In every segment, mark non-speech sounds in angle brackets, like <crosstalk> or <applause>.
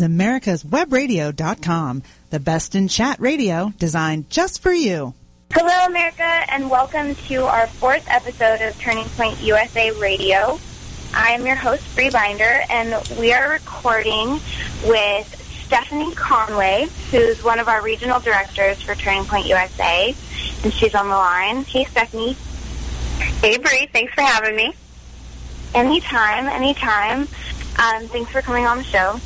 America's Webradio.com, the best in chat radio designed just for you. Hello, America, and welcome to our fourth episode of Turning Point USA Radio. I am your host, Bree Binder, and we are recording with Stephanie Conway, who's one of our regional directors for Turning Point USA, and she's on the line. Hey, Stephanie. Hey, Bree. Thanks for having me. Anytime, anytime. Um, thanks for coming on the show.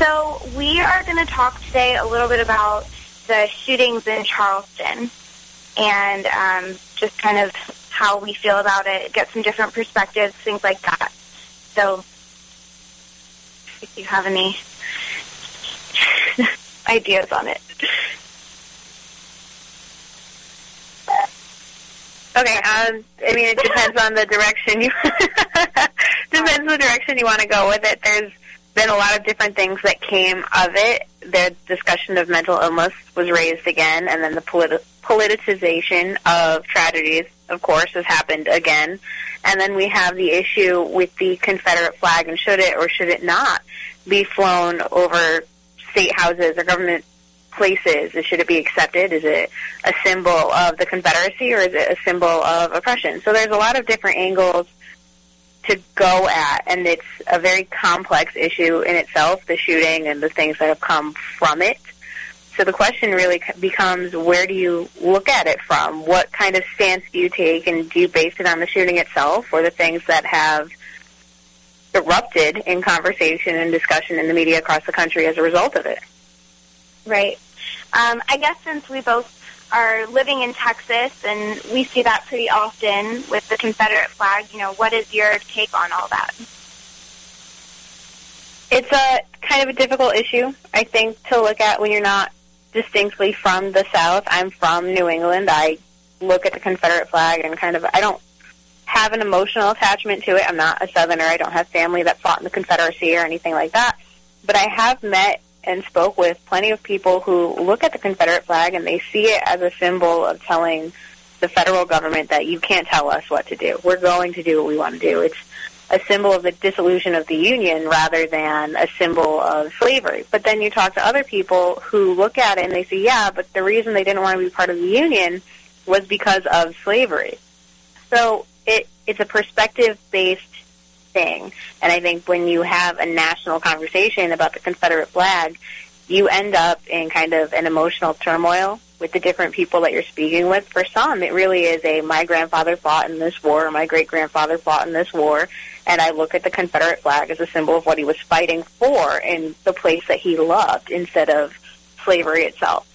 So we are going to talk today a little bit about the shootings in Charleston and um, just kind of how we feel about it, get some different perspectives, things like that. So if you have any <laughs> ideas on it. Okay, um, I mean, it depends on the direction you <laughs> depends the direction you want to go with it. There's been a lot of different things that came of it. The discussion of mental illness was raised again, and then the politi- politicization of tragedies, of course, has happened again. And then we have the issue with the Confederate flag, and should it or should it not be flown over state houses or government places? Should it be accepted? Is it a symbol of the Confederacy, or is it a symbol of oppression? So there's a lot of different angles to go at, and it's a very complex issue in itself, the shooting and the things that have come from it. So the question really becomes, where do you look at it from? What kind of stance do you take, and do you base it on the shooting itself or the things that have erupted in conversation and discussion in the media across the country as a result of it? Right. Um, I guess since we both are living in Texas, and we see that pretty often with the Confederate flag. You know, what is your take on all that? It's a kind of a difficult issue, I think, to look at when you're not distinctly from the South. I'm from New England. I look at the Confederate flag and kind of, I don't have an emotional attachment to it. I'm not a Southerner. I don't have family that fought in the Confederacy or anything like that. But I have met and spoke with plenty of people who look at the Confederate flag and they see it as a symbol of telling the federal government that you can't tell us what to do. We're going to do what we want to do. It's a symbol of the dissolution of the Union rather than a symbol of slavery. But then you talk to other people who look at it and they say, yeah, but the reason they didn't want to be part of the Union was because of slavery. So it, it's a perspective-based thing. And I think when you have a national conversation about the Confederate flag, you end up in kind of an emotional turmoil with the different people that you're speaking with. For some, it really is a my grandfather fought in this war, or my great grandfather fought in this war, and I look at the Confederate flag as a symbol of what he was fighting for in the place that he loved instead of slavery itself.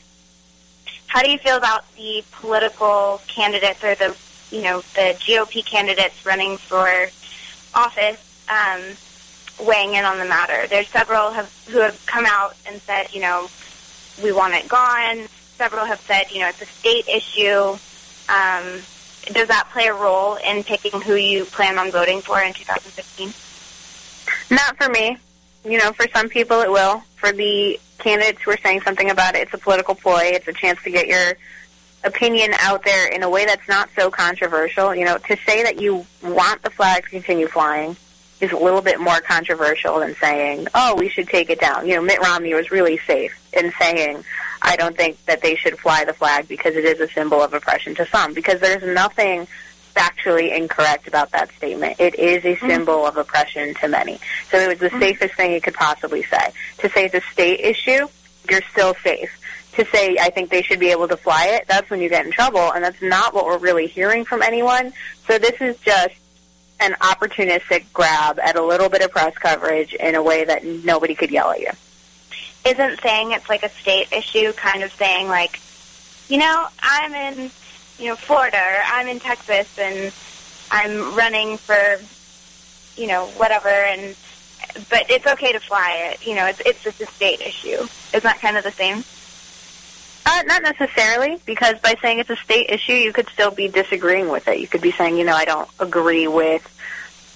How do you feel about the political candidates or the you know the GOP candidates running for office um, weighing in on the matter. There's several have, who have come out and said, you know, we want it gone. Several have said, you know, it's a state issue. Um, does that play a role in picking who you plan on voting for in 2015? Not for me. You know, for some people it will. For the candidates who are saying something about it, it's a political ploy. It's a chance to get your opinion out there in a way that's not so controversial. You know, to say that you want the flag to continue flying is a little bit more controversial than saying, oh, we should take it down. You know, Mitt Romney was really safe in saying, I don't think that they should fly the flag because it is a symbol of oppression to some, because there's nothing factually incorrect about that statement. It is a mm-hmm. symbol mm-hmm. of oppression to many. So it was the mm-hmm. safest thing you could possibly say. To say it's a state issue, you're still safe to say I think they should be able to fly it, that's when you get in trouble, and that's not what we're really hearing from anyone. So this is just an opportunistic grab at a little bit of press coverage in a way that nobody could yell at you. Isn't saying it's like a state issue kind of saying like, you know, I'm in, you know, Florida or I'm in Texas and I'm running for, you know, whatever and but it's okay to fly it. You know, it's it's just a state issue. Isn't that kind of the same? Uh, not necessarily, because by saying it's a state issue, you could still be disagreeing with it. You could be saying, you know, I don't agree with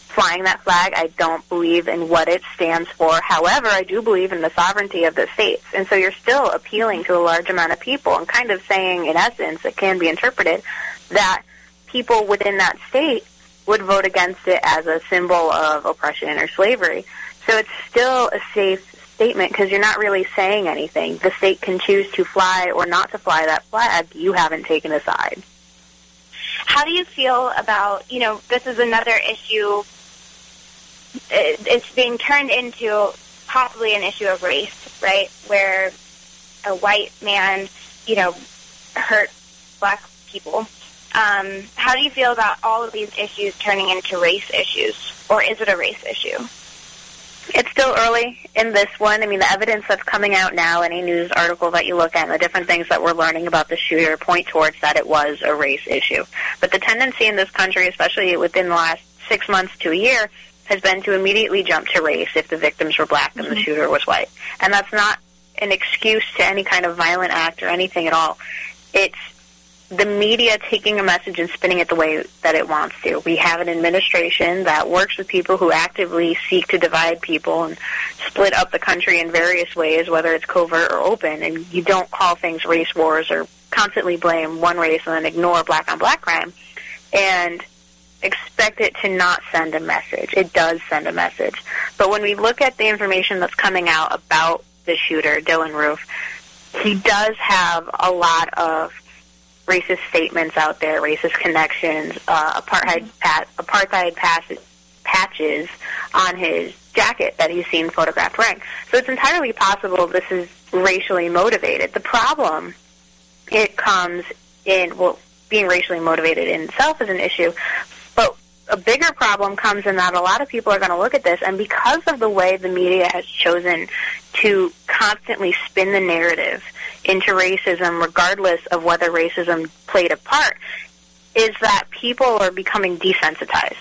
flying that flag. I don't believe in what it stands for. However, I do believe in the sovereignty of the states. And so you're still appealing to a large amount of people and kind of saying, in essence, it can be interpreted that people within that state would vote against it as a symbol of oppression or slavery. So it's still a safe statement because you're not really saying anything. The state can choose to fly or not to fly that flag. You haven't taken a side. How do you feel about, you know, this is another issue, it's being turned into possibly an issue of race, right, where a white man, you know, hurt black people. Um, how do you feel about all of these issues turning into race issues, or is it a race issue? It's still early in this one. I mean, the evidence that's coming out now, any news article that you look at, and the different things that we're learning about the shooter point towards that it was a race issue. But the tendency in this country, especially within the last six months to a year, has been to immediately jump to race if the victims were black and mm-hmm. the shooter was white. And that's not an excuse to any kind of violent act or anything at all. It's the media taking a message and spinning it the way that it wants to. We have an administration that works with people who actively seek to divide people and split up the country in various ways, whether it's covert or open, and you don't call things race wars or constantly blame one race and then ignore black on black crime and expect it to not send a message. It does send a message. But when we look at the information that's coming out about the shooter, Dylann Roof, he does have a lot of racist statements out there, racist connections, uh, apartheid pat, apartheid patches on his jacket that he's seen photographed wearing. So it's entirely possible this is racially motivated. The problem it comes in well, being racially motivated in itself is an issue, but a bigger problem comes in that a lot of people are going to look at this, and because of the way the media has chosen to constantly spin the narrative into racism, regardless of whether racism played a part, is that people are becoming desensitized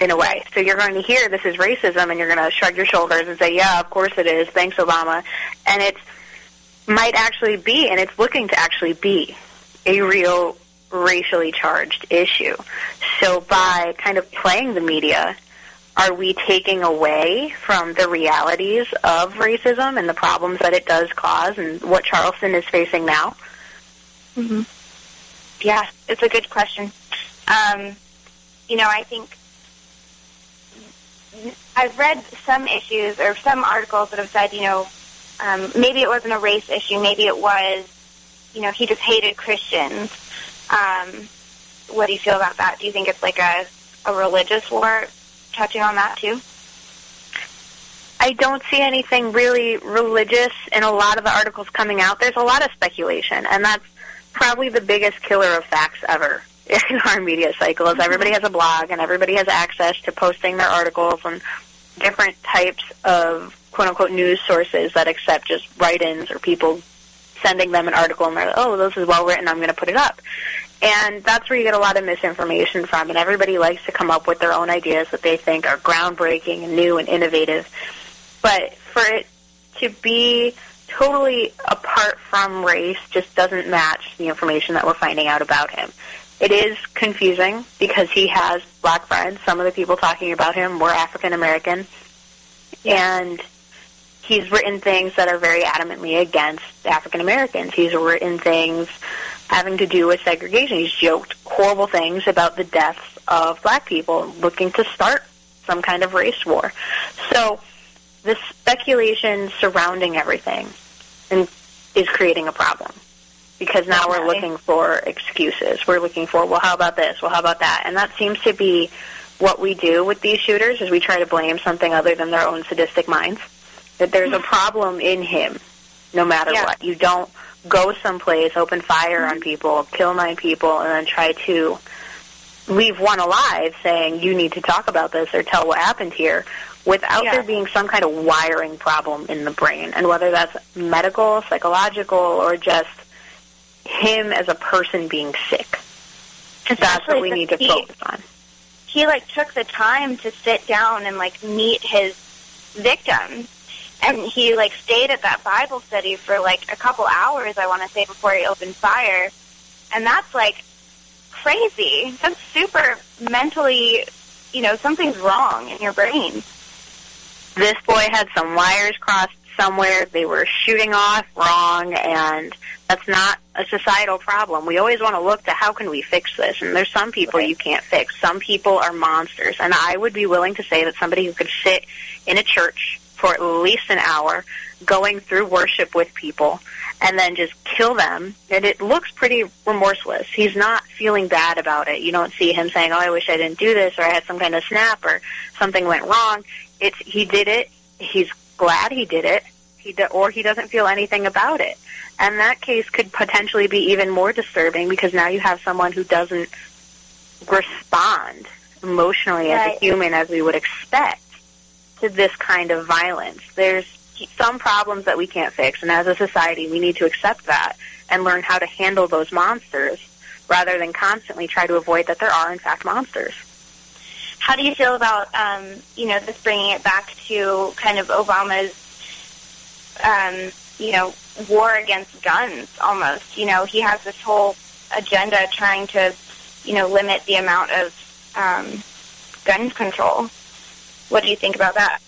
in a way. So you're going to hear this is racism, and you're going to shrug your shoulders and say, "Yeah, of course it is. Thanks, Obama." And it might actually be, and it's looking to actually be a real racially charged issue. So by kind of playing the media are we taking away from the realities of racism and the problems that it does cause and what Charleston is facing now? Mm-hmm. Yeah, it's a good question. Um, you know, I think I've read some issues or some articles that have said, you know, um, maybe it wasn't a race issue, maybe it was, you know, he just hated Christians. Um, what do you feel about that? Do you think it's like a, a religious war? Touching on that too? I don't see anything really religious in a lot of the articles coming out. There's a lot of speculation, and that's probably the biggest killer of facts ever <laughs> in our media cycle. Is mm-hmm. everybody has a blog and everybody has access to posting their articles and different types of quote unquote news sources that accept just write-ins or people sending them an article and they're like, oh, this is well written, I'm going to put it up. And that's where you get a lot of misinformation from, and everybody likes to come up with their own ideas that they think are groundbreaking and new and innovative. But for it to be totally apart from race just doesn't match the information that we're finding out about him. It is confusing because he has black friends. Some of the people talking about him were African American. And he's written things that are very adamantly against African Americans. He's written things having to do with segregation. He's joked horrible things about the deaths of black people, looking to start some kind of race war. So the speculation surrounding everything and is creating a problem because now we're looking for excuses. We're looking for, well, how about this? Well, how about that? And that seems to be what we do with these shooters is we try to blame something other than their own sadistic minds. That there's a problem in him no matter yeah. what. You don't go someplace, open fire on people, kill nine people, and then try to leave one alive saying, you need to talk about this or tell what happened here without yeah. there being some kind of wiring problem in the brain. And whether that's medical, psychological, or just him as a person being sick. That's what we need to he, focus on. He like took the time to sit down and like meet his victims and he like stayed at that Bible study for like a couple hours, I want to say, before he opened fire, and that's like crazy. That's super mentally, you know, something's wrong in your brain. This boy had some wires crossed somewhere. They were shooting off wrong, and that's not a societal problem. We always want to look to how can we fix this, and there's some people you can't fix. Some people are monsters, and I would be willing to say that somebody who could sit in a church for at least an hour, going through worship with people, and then just kill them. And it looks pretty remorseless. He's not feeling bad about it. You don't see him saying, "Oh, I wish I didn't do this," or "I had some kind of snap," or something went wrong. It's he did it. He's glad he did it. He do, or he doesn't feel anything about it. And that case could potentially be even more disturbing because now you have someone who doesn't respond emotionally right. as a human as we would expect to this kind of violence. There's some problems that we can't fix, and as a society, we need to accept that and learn how to handle those monsters rather than constantly try to avoid that there are, in fact, monsters. How do you feel about, um, you know, this bringing it back to kind of Obama's, um, you know, war against guns almost? You know, he has this whole agenda trying to, you know, limit the amount of um, gun control. What do you think about that?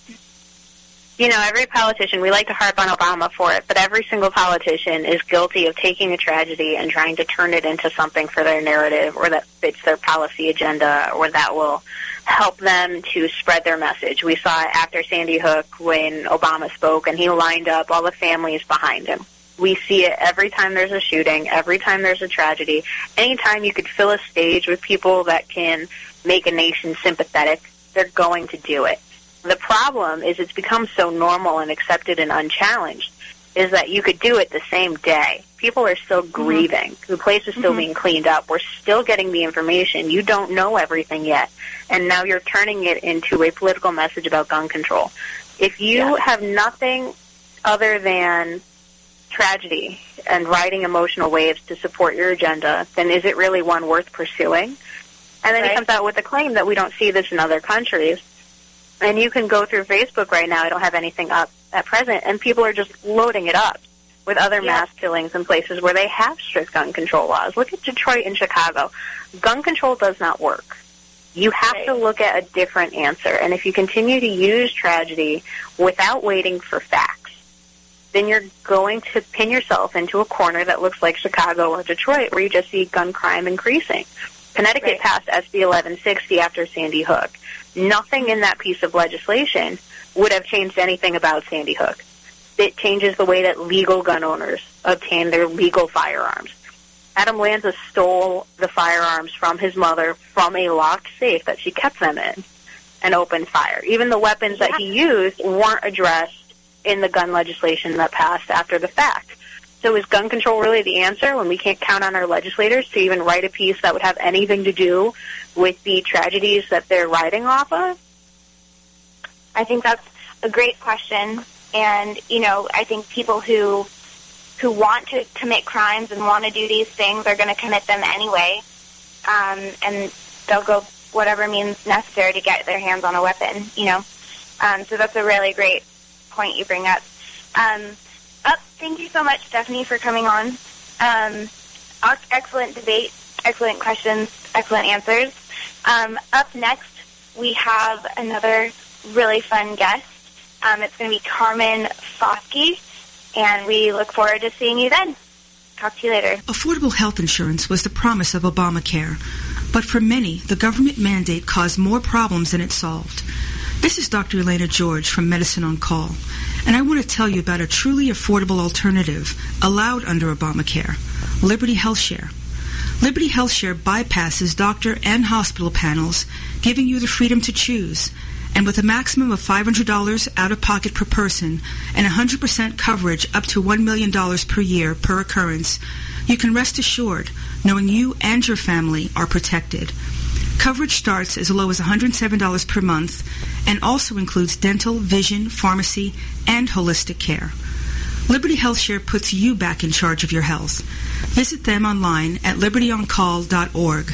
you know, every politician, we like to harp on Obama for it, but every single politician is guilty of taking a tragedy and trying to turn it into something for their narrative or that fits their policy agenda or that will help them to spread their message. We saw it after Sandy Hook when Obama spoke and he lined up all the families behind him. We see it every time there's a shooting, every time there's a tragedy. Anytime you could fill a stage with people that can make a nation sympathetic, they're going to do it. The problem is it's become so normal and accepted and unchallenged is that you could do it the same day. People are still mm-hmm. grieving. The place is still mm-hmm. being cleaned up. We're still getting the information. You don't know everything yet. And now you're turning it into a political message about gun control. If you yeah. have nothing other than tragedy and riding emotional waves to support your agenda, then is it really one worth pursuing? And then right. he comes out with a claim that we don't see this in other countries. And you can go through Facebook right now. I don't have anything up at present, and people are just loading it up with other yeah. mass killings in places where they have strict gun control laws. Look at Detroit and Chicago. Gun control does not work. You have right. to look at a different answer. And if you continue to use tragedy without waiting for facts, then you're going to pin yourself into a corner that looks like Chicago or Detroit, where you just see gun crime increasing. Connecticut right. passed SB 1160 after Sandy Hook nothing in that piece of legislation would have changed anything about Sandy Hook. It changes the way that legal gun owners obtain their legal firearms. Adam Lanza stole the firearms from his mother from a locked safe that she kept them in and opened fire. Even the weapons yeah. that he used weren't addressed in the gun legislation that passed after the fact. So is gun control really the answer when we can't count on our legislators to even write a piece that would have anything to do with the tragedies that they're riding off of? I think that's a great question. And, you know, I think people who who want to commit crimes and want to do these things are going to commit them anyway. Um, and they'll go whatever means necessary to get their hands on a weapon, you know. Um, so that's a really great point you bring up. Um. Thank you so much, Stephanie, for coming on. Um, excellent debate, excellent questions, excellent answers. Um, up next, we have another really fun guest. Um, it's going to be Carmen Foskey, and we look forward to seeing you then. Talk to you later. Affordable health insurance was the promise of Obamacare, but for many, the government mandate caused more problems than it solved. This is Dr. Elaina George from Medicine on Call, and I want to tell you about a truly affordable alternative allowed under Obamacare, Liberty HealthShare. Liberty HealthShare bypasses doctor and hospital panels, giving you the freedom to choose. And with a maximum of $500 out of pocket per person and 100% coverage up to $1 million per year per occurrence, you can rest assured knowing you and your family are protected. Coverage starts as low as $107 per month and also includes dental, vision, pharmacy, and holistic care. Liberty HealthShare puts you back in charge of your health. Visit them online at libertyoncall.org.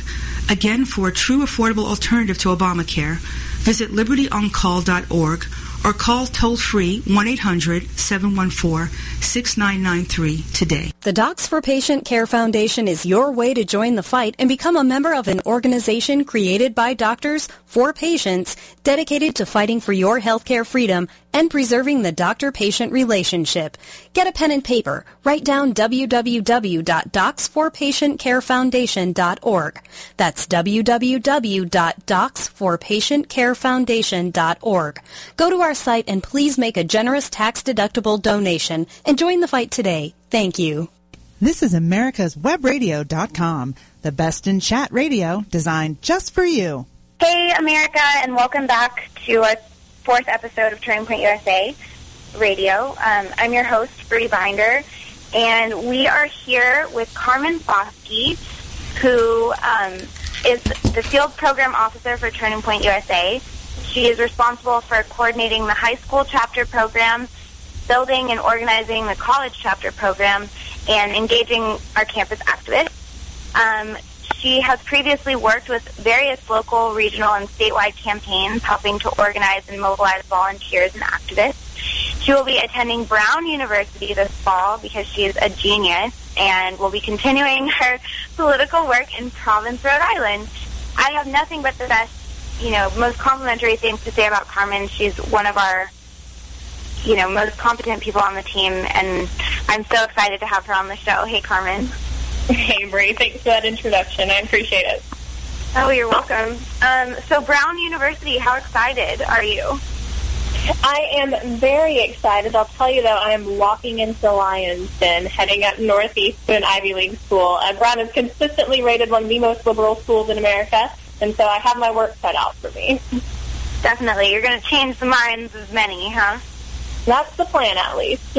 Again, for a true affordable alternative to Obamacare, visit libertyoncall.org or call toll free 1 800 714 6993 today. The Docs for Patient Care Foundation is your way to join the fight and become a member of an organization created by doctors for patients dedicated to fighting for your healthcare freedom and preserving the doctor-patient relationship. Get a pen and paper. Write down www.docs4patientcarefoundation.org. That's www.docs4patientcarefoundation.org. Go to our site and please make a generous tax-deductible donation and join the fight today. Thank you. This is America's Webradio.com, the best in chat radio designed just for you. Hey, America, and welcome back to our fourth episode of Turning Point USA Radio. Um, I'm your host, Bree Binder, and we are here with Carmen Foskey, who um, is the Field Program Officer for Turning Point USA. She is responsible for coordinating the high school chapter program, building and organizing the college chapter program, and engaging our campus activists. Um, she has previously worked with various local, regional, and statewide campaigns helping to organize and mobilize volunteers and activists. She will be attending Brown University this fall because she is a genius and will be continuing <laughs> her political work in Providence, Rhode Island. I have nothing but the best, you know, most complimentary things to say about Carmen. She's one of our, you know, most competent people on the team, and I'm so excited to have her on the show. Hey, Carmen. Hey, Bree. Thanks for that introduction. I appreciate it. Oh, you're welcome. Um, so, Brown University, how excited are you? I am very excited. I'll tell you, though, I am walking into Lions Den, heading up northeast to an Ivy League school. Uh, Brown is consistently rated one of the most liberal schools in America, and so I have my work cut out for me. Definitely. You're going to change the minds of many, huh? That's the plan, at least.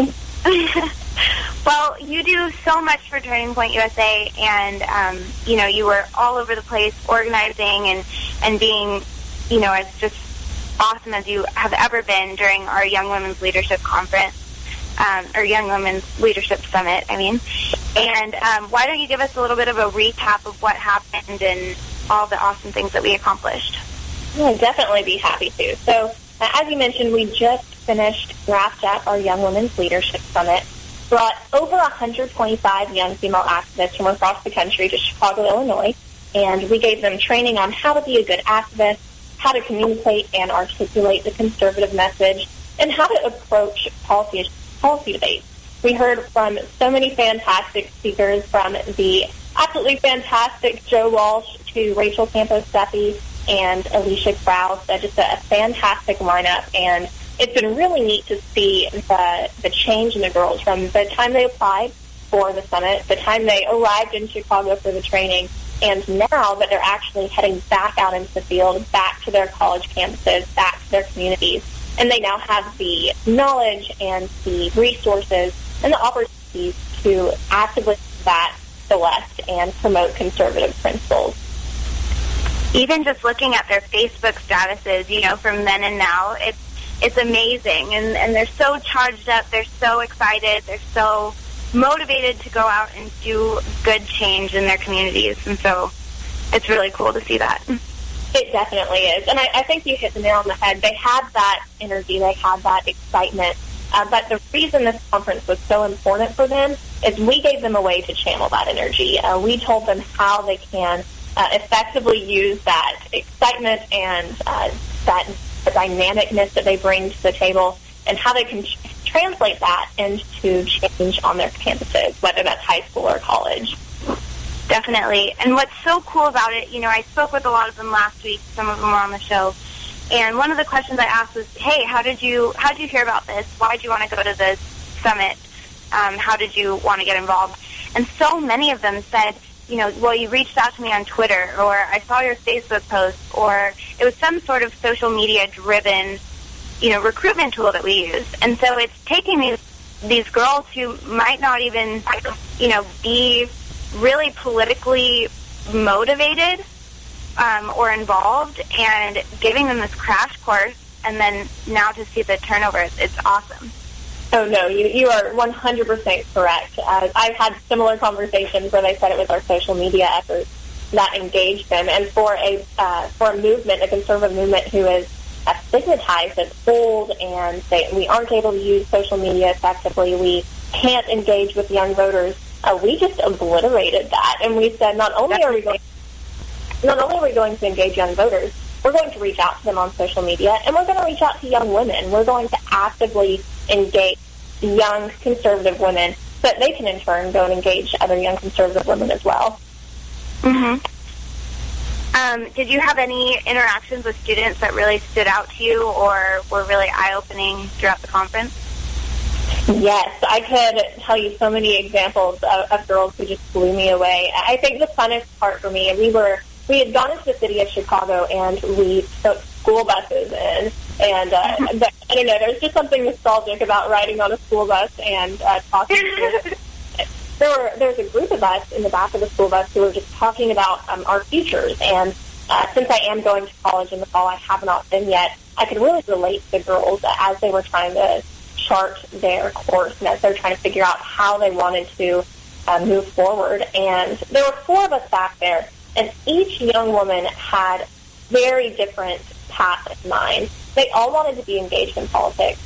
<laughs> well, you do so much for Turning Point USA, and um, you know you were all over the place organizing and and being, you know, as just awesome as you have ever been during our Young Women's Leadership Conference. Um, or Young Women's Leadership Summit, I mean. And um, why don't you give us a little bit of a recap of what happened and all the awesome things that we accomplished? I'd definitely be happy to. So, uh, as you mentioned, we just finished, wrapped up our Young Women's Leadership Summit brought over 125 young female activists from across the country to Chicago, Illinois, and we gave them training on how to be a good activist, how to communicate and articulate the conservative message, and how to approach policy, policy debates. We heard from so many fantastic speakers, from the absolutely fantastic Joe Walsh to Rachel Campos Duffy and Alicia Krause. That just a fantastic lineup, and it's been really neat to see the, the change in the girls from the time they applied for the summit, the time they arrived in Chicago for the training, and now that they're actually heading back out into the field, back to their college campuses, back to their communities. And they now have the knowledge and the resources and the opportunities to actively combat the left and promote conservative principles. Even just looking at their Facebook statuses, you know, from then and now, it's it's amazing. And and they're so charged up. They're so excited. They're so motivated to go out and do good change in their communities. And so it's really cool to see that. It definitely is. And I, I think you hit the nail on the head. They had that energy. They had that excitement. Uh, but the reason this conference was so important for them is we gave them a way to channel that energy. Uh, we told them how they can uh, effectively use that excitement and uh, that the dynamicness that they bring to the table, and how they can translate that into change on their campuses, whether that's high school or college. Definitely. And what's so cool about it, you know, I spoke with a lot of them last week. Some of them were on the show. And one of the questions I asked was, "Hey, how did you how did you hear about this? Why did you want to go to this summit? Um, how did you want to get involved?" And so many of them said, you know, well, you reached out to me on Twitter, or I saw your Facebook post, or it was some sort of social media driven, you know, recruitment tool that we use. And so it's taking these these girls who might not even, you know, be really politically motivated um, or involved, and giving them this crash course, and then now to see the turnover, it's, it's awesome. Oh no, you you are 100% correct. Uh, I've had similar conversations where they said it was our social media efforts that engaged them, and for a uh, for a movement, a conservative movement who is uh, stigmatized and old, and they, we aren't able to use social media effectively. We can't engage with young voters. Uh, we just obliterated that, and we said not only are we going not only are we going to engage young voters, we're going to reach out to them on social media, and we're going to reach out to young women. We're going to actively engage young conservative women so that they can in turn go and engage other young conservative women as well. Mm-hmm. Um, did you have any interactions with students that really stood out to you or were really eye-opening throughout the conference? Yes, I could tell you so many examples of, of girls who just blew me away. I think the funnest part for me, we were we had gone into the city of Chicago and we took school buses in, and uh, <laughs> I don't know, there's just something nostalgic about riding on a school bus and uh, talking. to <laughs> there were there's a group of us in the back of the school bus who were just talking about um, our futures. And uh, since I am going to college in the fall, I have not been yet. I could really relate to the girls as they were trying to chart their course and as they're trying to figure out how they wanted to uh, move forward. And there were four of us back there, and each young woman had very different paths in mind. They all wanted to be engaged in politics,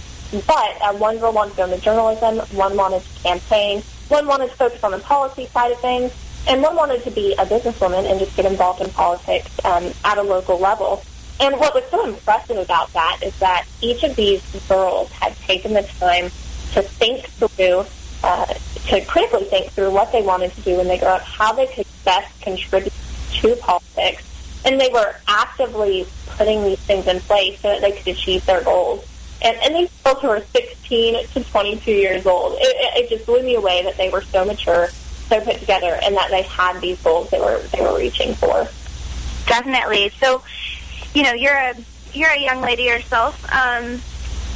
but uh, one girl wanted to go into journalism, one wanted to campaign, one wanted to focus on the policy side of things, and one wanted to be a businesswoman and just get involved in politics um, at a local level. And what was so impressive about that is that each of these girls had taken the time to think through, uh, to critically think through what they wanted to do when they grew up, how they could best contribute to politics, and they were actively putting these things in place so that they could achieve their goals. And, and these girls who were 16 to 22 years old, it, it, just blew me away that they were so mature, so put together, and that they had these goals they were they were reaching for. Definitely. So, you know, you're a you're a young lady yourself, um,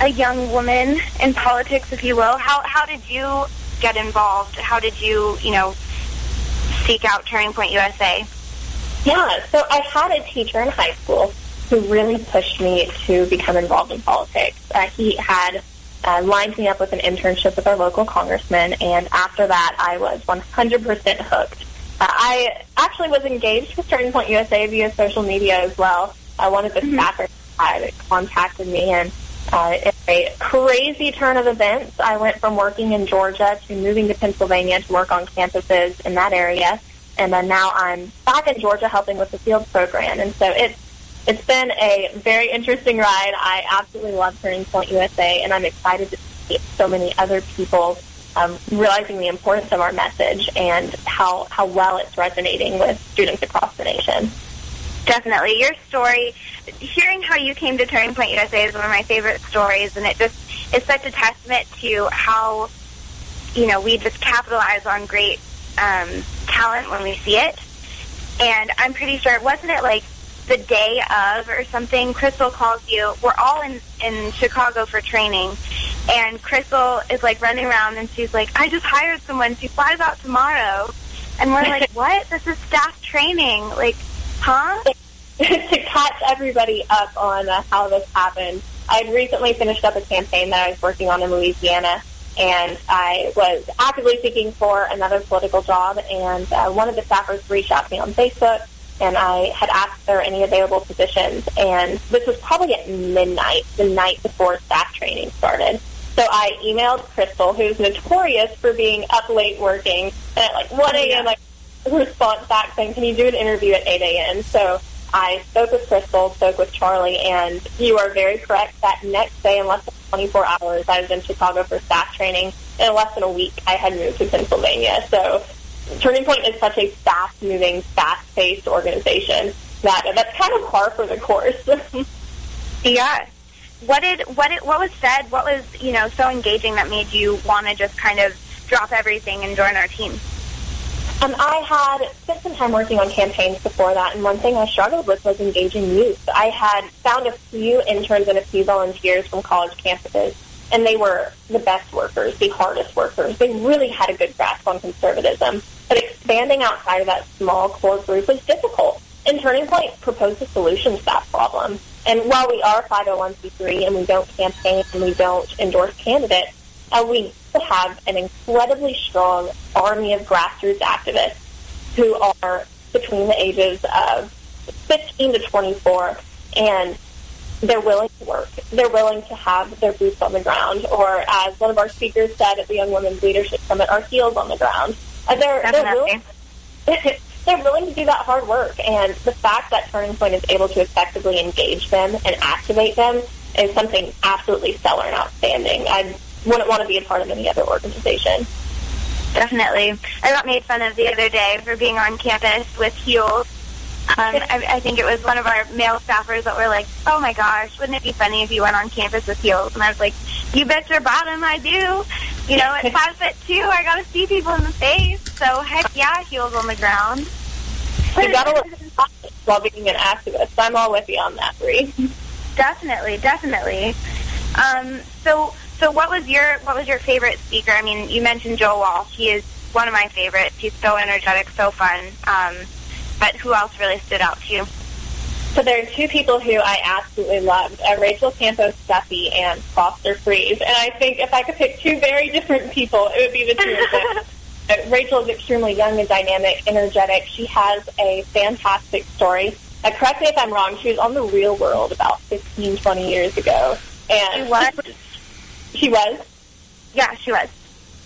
a young woman in politics, if you will. How how did you get involved? How did you, you know, seek out Turning Point USA? Yeah, so I had a teacher in high school who really pushed me to become involved in politics. Uh, he had uh, lined me up with an internship with our local congressman, and after that, I was 100% hooked. Uh, I actually was engaged with Turning Point USA via social media as well. Uh, one of the Mhm. staffers had contacted me, and uh, in a crazy turn of events, I went from working in Georgia to moving to Pennsylvania to work on campuses in that area, and then now I'm back in Georgia helping with the field program. And so it's it's been a very interesting ride. I absolutely love Turning Point USA, and I'm excited to see so many other people um, realizing the importance of our message and how, how well it's resonating with students across the nation. Definitely. Your story, hearing how you came to Turning Point USA is one of my favorite stories, and it just is such a testament to how, you know, we just capitalize on great um, talent when we see it. And I'm pretty sure, wasn't it like the day of or something? Crystal calls you. We're all in, in Chicago for training, and Crystal is like running around, and she's like, I just hired someone. She flies out tomorrow. And we're like, <laughs> what? This is staff training. Like, huh? <laughs> to catch everybody up on uh, how this happened, I had recently finished up a campaign that I was working on in Louisiana, and I was actively seeking for another political job, and uh, one of the staffers reached out to me on Facebook, and I had asked if there were any available positions, and this was probably at midnight, the night before staff training started. So I emailed Crystal, who's notorious for being up late working, and at like 1 a.m. I response back saying, can you do an interview at 8 a.m.? So I spoke with Crystal, spoke with Charlie, and you are very correct. That next day, in less than 24 hours, I was in Chicago for staff training. In less than a week, I had moved to Pennsylvania. So Turning Point is such a fast-moving, fast-paced organization that that's kind of par for the course. <laughs> Yeah. What did what did, what was said? What was you know so engaging that made you want to just kind of drop everything and join our team? Um, I had spent some time working on campaigns before that, and one thing I struggled with was engaging youth. I had found a few interns and a few volunteers from college campuses, and they were the best workers, the hardest workers. They really had a good grasp on conservatism, but expanding outside of that small core group was difficult. And Turning Point proposed a solution to that problem. And while we are 501c3 and we don't campaign and we don't endorse candidates, uh, we have an incredibly strong army of grassroots activists who are between the ages of 15 to 24, and they're willing to work. They're willing to have their boots on the ground, or as one of our speakers said at the Young Women's Leadership Summit, our heels on the ground. Uh, they're, they're willing, <laughs> they're willing to do that hard work. And the fact that Turning Point is able to effectively engage them and activate them is something absolutely stellar and outstanding. I wouldn't want to be a part of any other organization. Definitely. I got made fun of the other day for being on campus with heels. Um, I, I think it was one of our male staffers that were like, "Oh my gosh, wouldn't it be funny if you went on campus with heels?" And I was like, "You bet your bottom I do." You know, at five foot two, I got to see people in the face. So heck yeah, heels on the ground. You got to look while being an activist. I'm all with you on that, Bree. Definitely, definitely. Um, so, so what was your what was your favorite speaker? I mean, you mentioned Joe Walsh. He is one of my favorites. He's so energetic, so fun. Um, but who else really stood out to you? So there are two people who I absolutely loved, uh, Rachel Campos Duffy and Foster Friess. And I think if I could pick two very different people, it would be the two of them. <laughs> Rachel is extremely young and dynamic, energetic. She has a fantastic story. Uh, correct me if I'm wrong, she was on the real world about 15, 20 years ago. And She was? She was? Yeah, she was.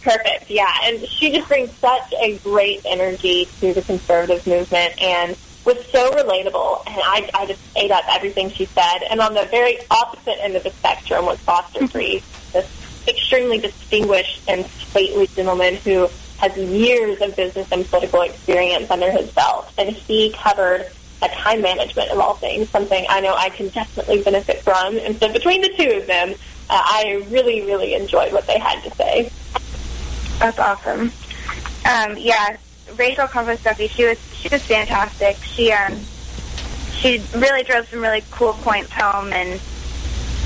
Perfect, yeah. And she just brings such a great energy to the conservative movement and was so relatable. And I, I just ate up everything she said. And on the very opposite end of the spectrum was Foster mm-hmm. Friess, this extremely distinguished and stately gentleman who has years of business and political experience under his belt. And he covered a time management of all things, something I know I can definitely benefit from. And so between the two of them, uh, I really, really enjoyed what they had to say. That's awesome. Um, yeah, Rachel Campos Duffy, she was she was fantastic. She um she really drove some really cool points home, and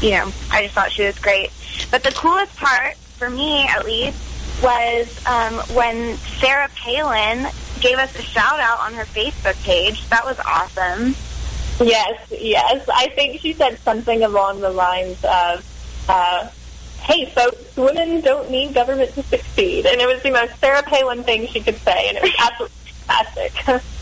you know I just thought she was great. But the coolest part for me, at least, was um, when Sarah Palin gave us a shout out on her Facebook page. That was awesome. Yes, yes. I think she said something along the lines of, uh, hey, folks, women don't need government to succeed. And it was the most Sarah Palin thing she could say, and it was absolutely fantastic. <laughs>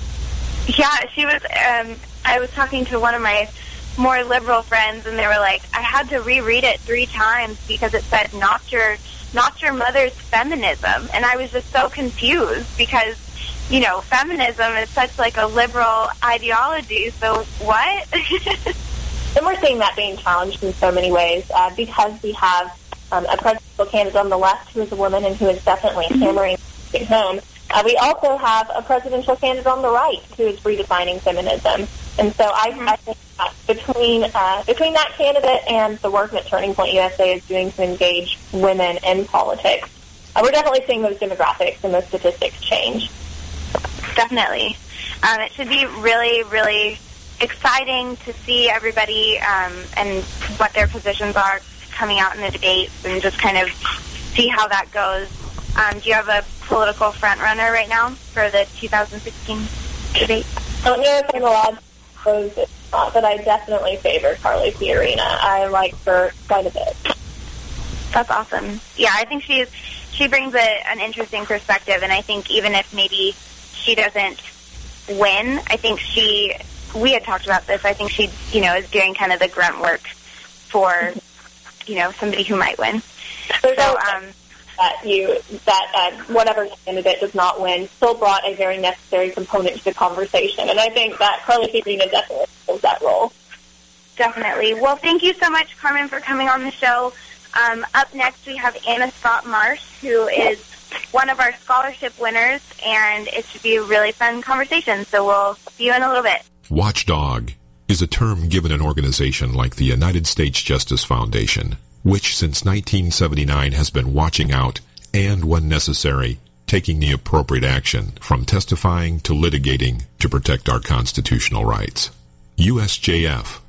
Yeah, she was. Um, I was talking to one of my more liberal friends, and they were like, I had to reread it three times because it said "not your, not your mother's feminism," and I was just so confused because, you know, feminism is such like a liberal ideology. So what? <laughs> and we're seeing that being challenged in so many ways uh, because we have um, a presidential candidate on the left who is a woman and who is definitely hammering it home. Uh, we also have a presidential candidate on the right who is redefining feminism. And so I, I think that between uh, between that candidate and the work that Turning Point USA is doing to engage women in politics, uh, we're definitely seeing those demographics and those statistics change. Definitely. Um, it should be really, really exciting to see everybody um, and what their positions are coming out in the debates and just kind of see how that goes. Um, do you have a political front runner right now for the 2016 debate? I don't know if I'm allowed to close it, uh, but I definitely favor Carly Fiorina. I like her quite a bit. That's awesome. Yeah, I think she's she brings a, an interesting perspective, and I think even if maybe she doesn't win, I think she we had talked about this. I think she you know is doing kind of the grunt work for you know somebody who might win. There's So um, that you that uh, whatever candidate does not win still brought a very necessary component to the conversation, and I think that Carly Fiorina definitely fills that role. Definitely. Well, thank you so much, Carmen, for coming on the show. Um, up next, we have Anna Scott Marsh, who is one of our scholarship winners, and it should be a really fun conversation. So we'll see you in a little bit. Watchdog is a term given an organization like the United States Justice Foundation, which since 1979 has been watching out and, when necessary, taking the appropriate action from testifying to litigating to protect our constitutional rights. USJF,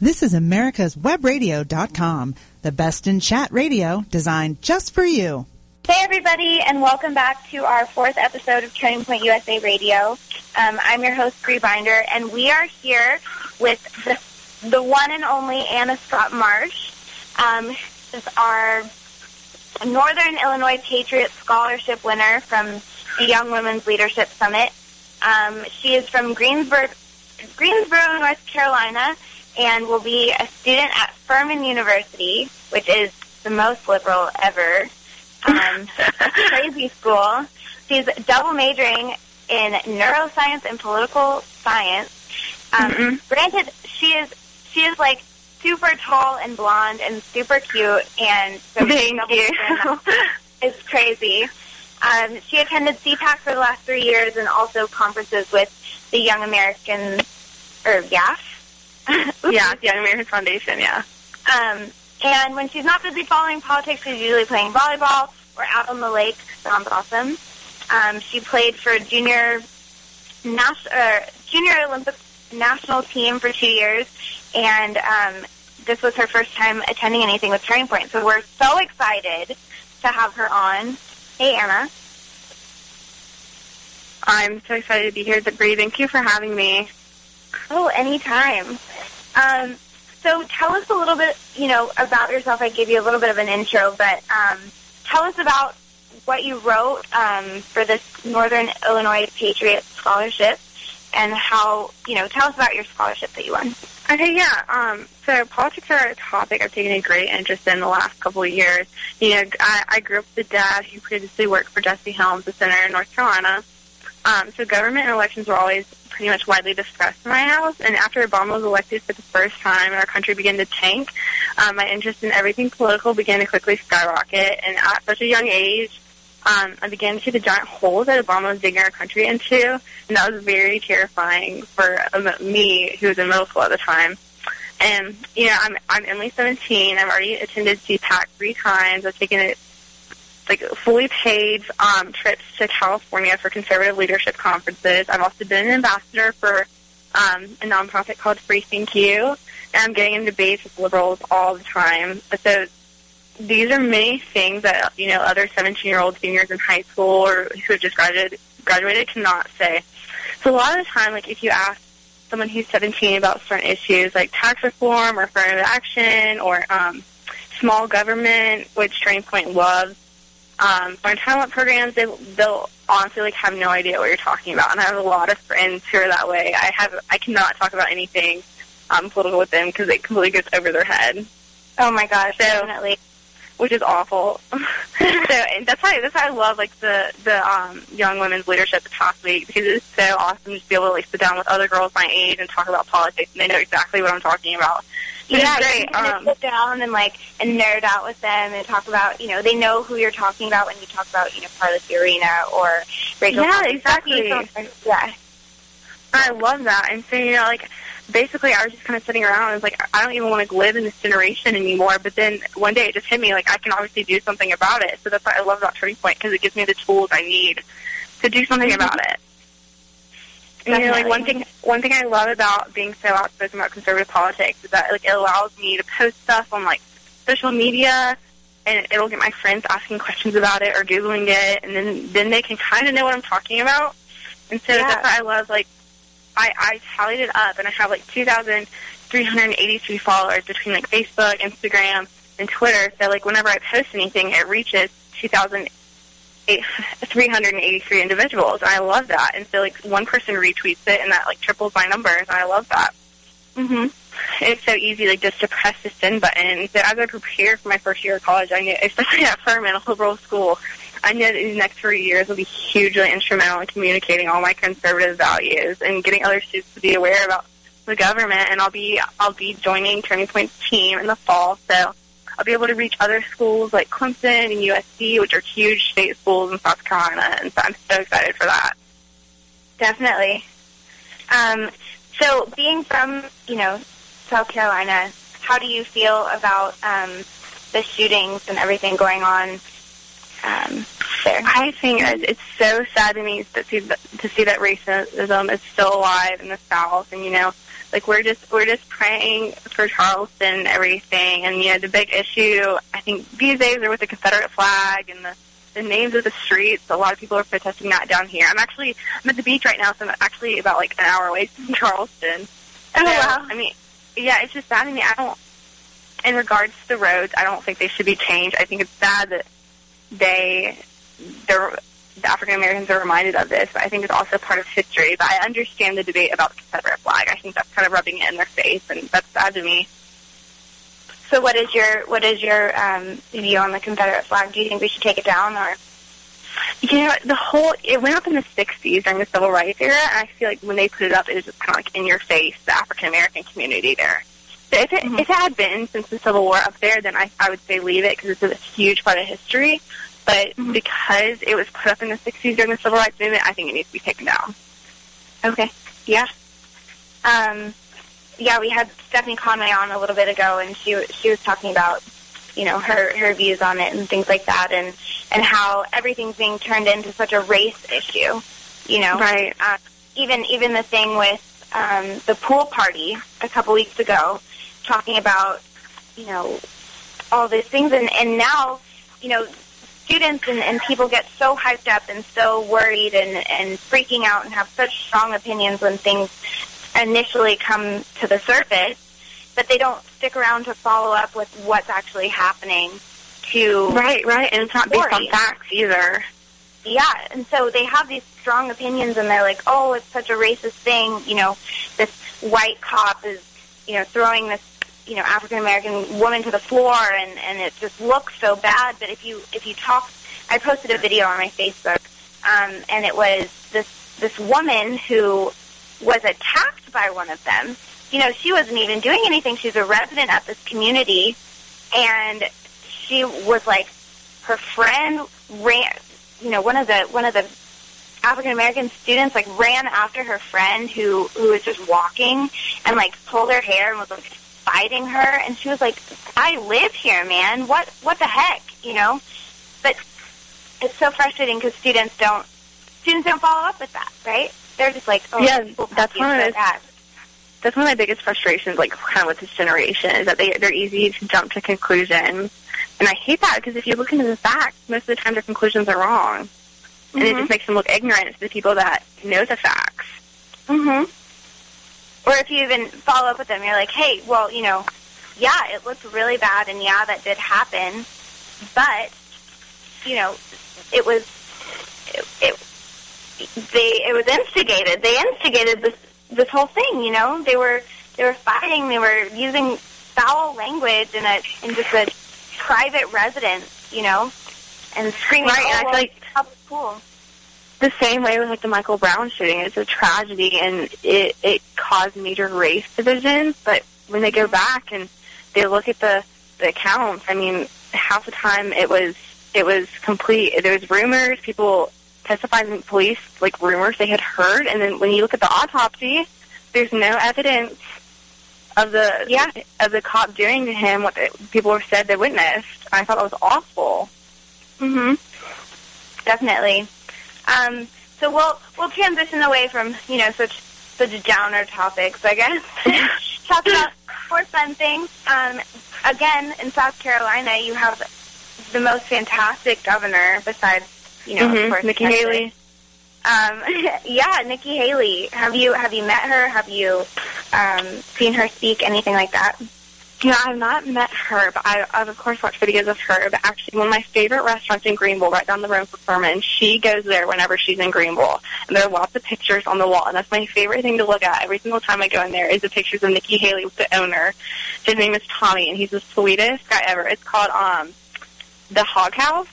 This is America's Webradio.com, the best in chat radio designed just for you. Hey, everybody, and welcome back to our fourth episode of Turning Point USA Radio. Um, I'm your host, Bree Binder, and we are here with the, the one and only Anna Scott Marsh. Um, is our Northern Illinois Patriot Scholarship winner from the Young Women's Leadership Summit. Um, she is from Greensboro, Greensboro, North Carolina, and will be a student at Furman University, which is the most liberal ever. Um, <laughs> crazy school. She's double majoring in neuroscience and political science. Um, Mm-hmm. Granted, she is she is like super tall and blonde and super cute, and so Thank you. majoring in that. It's crazy. Um, she attended CPAC for the last three years and also conferences with the Young Americans, or YAF. <laughs> yeah, the Young American Foundation, yeah. Um, and when she's not busy following politics, she's usually playing volleyball or out on the lake. Sounds awesome. Um, she played for junior nas- uh, junior Olympic national team for two years, and um, this was her first time attending anything with Turning Point. So we're so excited to have her on. Hey, Anna. I'm so excited to be here, Bree. Thank you for having me. Oh, anytime. Um, so tell us a little bit, you know, about yourself. I gave you a little bit of an intro, but um, tell us about what you wrote um, for this Northern Illinois Patriot Scholarship and how, you know, tell us about your scholarship that you won. Okay, yeah. Um, so politics are a topic I've taken a great interest in the last couple of years. You know, I, I grew up with a dad who previously worked for Jesse Helms, the senator in North Carolina. Um, so government and elections were always pretty much widely discussed in my house. And after Obama was elected for the first time and our country began to tank, um, my interest in everything political began to quickly skyrocket. And at such a young age, um, I began to see the giant holes that Obama was digging our country into, and that was very terrifying for um, me, who was in middle school at the time. And you know, I'm I'm only 17. I've already attended CPAC three times. I've taken it like fully paid um, trips to California for conservative leadership conferences. I've also been an ambassador for um, a nonprofit called Free Think You, and I'm getting in debates with liberals all the time. So these are many things that you know other 17 year old seniors in high school or who have just graduated graduated cannot say. So a lot of the time, like if you ask someone who's 17 about certain issues like tax reform or affirmative action or um, small government, which Turning Point loves, um, or entitlement programs, they, they'll honestly like have no idea what you're talking about. And I have a lot of friends who are that way. I have I cannot talk about anything um, political with them because it completely gets over their head Oh my gosh, So- definitely. which is awful. <laughs> so and that's why that's why I love like the the um, young women's leadership past week because it's so awesome to be able to like sit down with other girls my age and talk about politics and they know exactly what I'm talking about. Yeah, great. Um, sit down and like and nerd out with them and talk about, you know, they know who you're talking about when you talk about, you know, Carly Fiorina or Rachel. Yeah, exactly. Yeah. I love that. And so, you know, like, basically I was just kind of sitting around and was like, I don't even want to live in this generation anymore. But then one day it just hit me, like, I can obviously do something about it. So that's why I love that turning point because it gives me the tools I need to do something about it. And, you know, like one thing, one thing I love about being so outspoken about conservative politics is that like it allows me to post stuff on like social media, and it'll get my friends asking questions about it or googling it, and then then they can kind of know what I'm talking about. And so Yeah. that's why I love like I I tallied it up, and I have like 2,383 followers between like Facebook, Instagram, and Twitter. So like whenever I post anything, it reaches 2,000. 383 individuals, and I love that. And so, like, one person retweets it, and that like triples my numbers, and I love that. Mhm. it's so easy, like just to press the send button. So as I prepared for my first year of college, I knew, especially <laughs> at Furman, a liberal school, I knew that these next three years will be hugely instrumental in communicating all my conservative values and getting other students to be aware about the government. And I'll be I'll be joining Turning Point's team in the fall, so I'll be able to reach other schools like Clemson and USC, which are huge state schools in South Carolina. And so I'm so excited for that. Definitely. Um, so, being from you know South Carolina, how do you feel about um, the shootings and everything going on um, there? I think it's so sad to me to see that, to see that racism is still alive in the South, and you know, like we're just we're just praying for Charleston and everything, and you know, the big issue I think these days are with the Confederate flag and the the names of the streets. A lot of people are protesting that down here. I'm actually I'm at the beach right now, so I'm actually about like an hour away <laughs> from Charleston. Oh so, wow! I mean, yeah, it's just sad to me. I don't. In regards to the roads, I don't think they should be changed. I think it's sad that they they're the African Americans are reminded of this, but I think it's also part of history. But I understand the debate about the Confederate flag. I think that's kind of rubbing it in their face, and that's sad to me. So, what is your what is your um, view on the Confederate flag? Do you think we should take it down, or You know, the whole it went up in the '60s during the Civil Rights era, and I feel like when they put it up, it was just kind of like in your face, the African American community there. So if it Mhm. if it had been since the Civil War up there, then I I would say leave it because it's a huge part of history. But Mhm. because it was put up in the '60s during the Civil Rights movement, I think it needs to be taken down. okay, yeah, um, yeah? We had Stephanie Conway on a little bit ago, and she she was talking about you know her her views on it and things like that, and and how everything's being turned into such a race issue. You know, Right. uh, even even the thing with um, the pool party a couple weeks ago, talking about you know all these things, and and now you know students and, and people get so hyped up and so worried and and freaking out and have such strong opinions when things initially come to the surface, but they don't stick around to follow up with what's actually happening to Right, right, and it's not based on facts either. yeah, and so they have these strong opinions, and they're like, "Oh, it's such a racist thing." You know, this white cop is, you know, throwing this, you know, African American woman to the floor, and and it just looks so bad. But if you if you talk, I posted a video on my Facebook, um, and it was this this woman who was attacked by one of them. You know, she wasn't even doing anything. She's a resident at this community, and she was like, her friend ran you know, one of the one of the African American students like ran after her friend who who was just walking and like pulled her hair and was like fighting her and she was like, I live here, man. What what the heck, you know? But it's so frustrating because students don't students don't follow up with that, right? They're just like, oh, Yeah, that's one of bad. That's one of my biggest frustrations, like kind of with this generation, is that they they're easy to jump to conclusions, and I hate that because if you look into the facts, most of the time their conclusions are wrong, and it Mhm. just makes them look ignorant to the people that know the facts. Mm-hmm. Or if you even follow up with them, you're like, hey, well, you know, yeah, it looked really bad, and yeah, that did happen, but you know, it was it, it they it was instigated. They instigated this this whole thing. You know, they were they were fighting. They were using foul language in a in just a private residence. You know, and screaming. Right, and oh, I feel well, like- it's public. The same way with like the Michael Brown shooting, it's a tragedy, and it it caused major race divisions. But when they go back and they look at the the accounts, I mean, half the time it was it was complete. There was rumors, people testified in police like rumors they had heard, and then when you look at the autopsy, there's no evidence of the Yeah. of the cop doing to him what the, people were said they witnessed. I thought it was awful. Mm-hmm. Definitely. Um, so we'll we'll transition away from you know such such downer topics, I guess. <laughs> Talk about more fun things. Um, again, in South Carolina, you have the most fantastic governor besides you know of Mhm, course Nikki. Haley. Um, <laughs> yeah, Nikki Haley. Have you have you met her? Have you um, seen her speak? Anything like that? You know, I've not met her, but I, I've of course watched videos of her. But actually, one of my favorite restaurants in Greenville, right down the road from Furman, she goes there whenever she's in Greenville, and there are lots of pictures on the wall, and that's my favorite thing to look at every single time I go in there is the pictures of Nikki Haley with the owner. His name is Tommy, and he's the sweetest guy ever. It's called um the Hog House,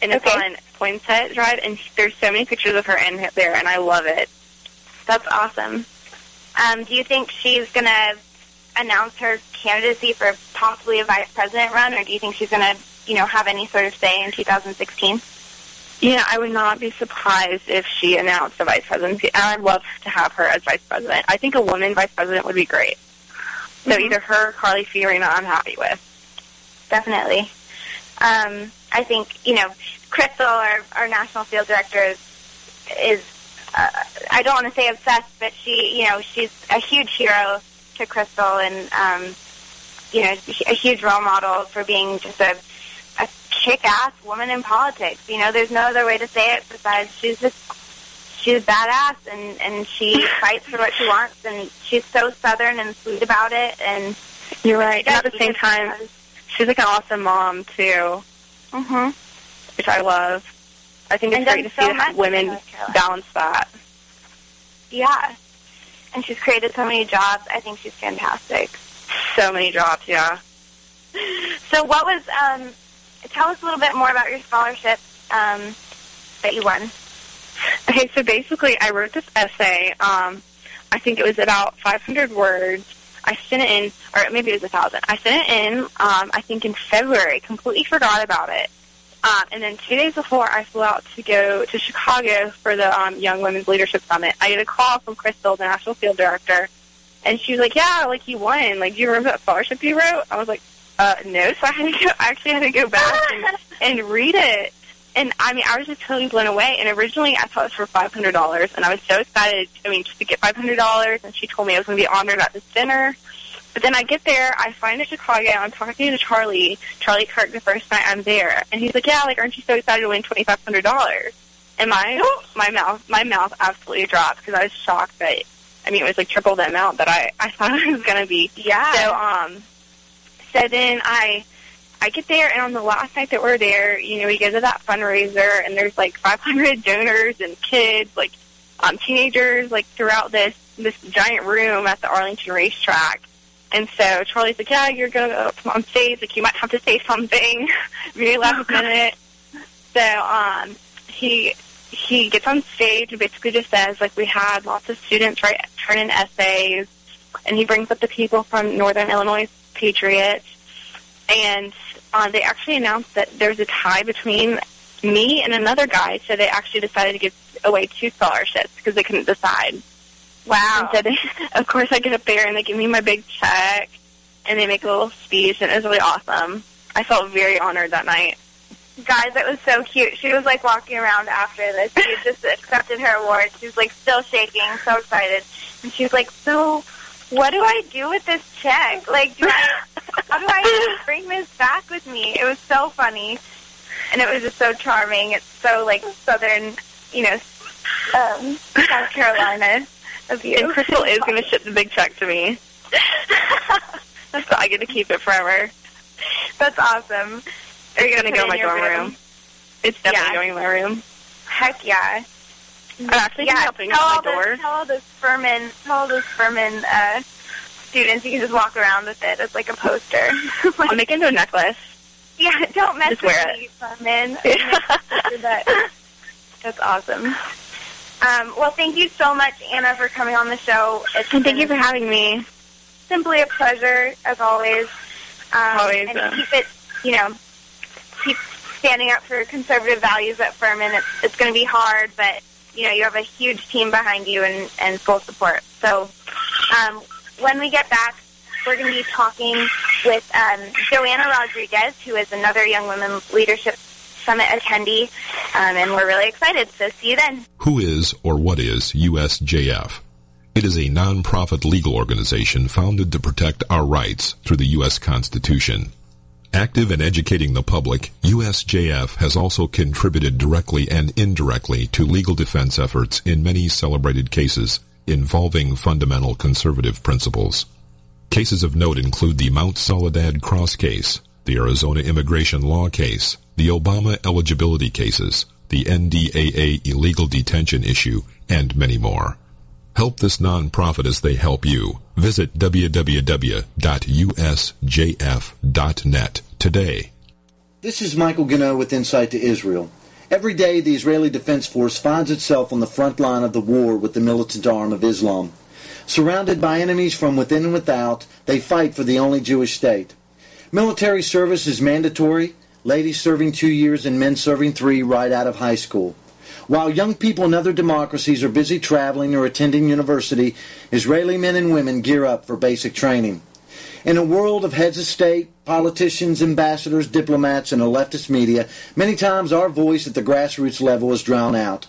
and it's Okay. on Poinsett Drive, and there's so many pictures of her in there, and I love it. That's awesome. Um, do you think she's going to announce her candidacy for possibly a vice president run, or do you think she's going to, you know, have any sort of say in 2016? Yeah, I would not be surprised if she announced the vice presidency. And I'd love to have her as vice president. I think a woman vice president would be great. So Mhm. either her or Carly Fiorina, I'm happy with. Definitely. Um, I think, you know, Crystal, our, our national field director, is, is uh, I don't want to say obsessed, but she, you know, she's a huge hero to Crystal and, um, you know, a huge role model for being just a, a kick-ass woman in politics. You know, there's no other way to say it besides she's just, she's badass and, and she <laughs> fights for what she wants and she's so southern and sweet about it and You're right. And at the same time, she's like an awesome mom too, hmm which I love. I think it's And great to see so in women balance that. Yeah. And she's created so many jobs. I think she's fantastic. So many jobs, yeah. So what was, um, tell us a little bit more about your scholarship um, that you won. Okay, so basically, I wrote this essay. Um, I think it was about 500 words. I sent it in, or maybe it was a thousand. I sent it in. Um, I think in February. Completely forgot about it. Um, and then two days before, I flew out to go to Chicago for the um, Young Women's Leadership Summit. I get a call from Crystal, the national field director, and she was like, "Yeah, like you won. Like, do you remember that scholarship you wrote?" I was like, "Uh, no." <laughs> So I had to go. I actually had to go back and, <laughs> and read it. And I mean, I was just totally blown away. And originally, I thought it was for five hundred dollars, and I was so excited. I mean, just to get five hundred dollars. And she told me I was going to be honored at this dinner. But then I get there, I find it Chicago. I'm talking to Charlie, Charlie Kirk, the first night I'm there, and he's like, "Yeah, like, aren't you so excited to win twenty five hundred dollars?" And my <laughs> my mouth my mouth absolutely dropped because I was shocked that I mean it was like triple the amount that I <laughs> I thought it was going to be. Yeah. So um, so then I I get there, and on the last night that we're there, you know, we go to that fundraiser, and there's like 500 donors and kids, like um, teenagers, like throughout this this giant room at the Arlington racetrack. And so Charlie's like, "Yeah, you're gonna go up on stage. Like, you might have to say something <laughs> very last minute." So um, he he gets on stage and basically just says, like, we had lots of students write turn in essays, and he brings up the people from Northern Illinois Patriots, and uh, they actually announced that there's a tie between me and another guy, so they actually decided to give away two scholarships because they couldn't decide. Wow. And so they, <laughs> of course, I get up there and they give me my big check, and they make a little speech, and it was really awesome. I felt very honored that night. Guys, it was so cute. She was like walking around after this. She just accepted her award. She was like still shaking, so excited. And she was like, "So, what do I do with this check? Like, do I? How do I bring this back with me?" It was so funny, and it was just so charming. It's so like southern, you know, um, South Carolina of you. And Crystal is going to ship the big check to me, <laughs> so I get to keep it forever. That's awesome. Are you It's gonna going to go in my it dorm room. room? It's definitely Yeah. going in my room. Heck yeah. I'm actually yeah, thinking of putting it tell all my door. those, tell all those Furman, tell all those Furman uh, students you can just walk around with it as like a poster. Like, <laughs> I'll make it into a necklace. yeah, don't mess Just wear with it. me, Furman. Yeah. <laughs> That- That's awesome. Um, well, thank you so much, Anna, for coming on the show. It's And thank you for having me. simply a pleasure, as always. Um, Always, And uh, keep it, you know, keep standing up for conservative values at Furman. It's, it's going to be hard, but, you know, you have a huge team behind you and, and full support. So um, when we get back, we're going to be talking with um, Joanna Rodriguez, who is another Young Women Leadership Summit attendee, um, and we're really excited. So see you then. Who is or what is USJF? It is a non-profit legal organization founded to protect our rights through the U.S. Constitution. Active in educating the public, USJF has also contributed directly and indirectly to legal defense efforts in many celebrated cases involving fundamental conservative principles. Cases of note include the Mount Soledad Cross case, the Arizona immigration law case, the Obama eligibility cases, the NDAA illegal detention issue, and many more. Help this nonprofit as they help you. Visit www.usjf.net today. This is Michael Gano with Insight to Israel. Every day, the Israeli Defense Force finds itself on the front line of the war with the militant arm of Islam. Surrounded by enemies from within and without, they fight for the only Jewish state. Military service is mandatory, ladies serving two years and men serving three right out of high school. While young people in other democracies are busy traveling or attending university, Israeli men and women gear up for basic training. In a world of heads of state, politicians, ambassadors, diplomats, and a leftist media, many times our voice at the grassroots level is drowned out.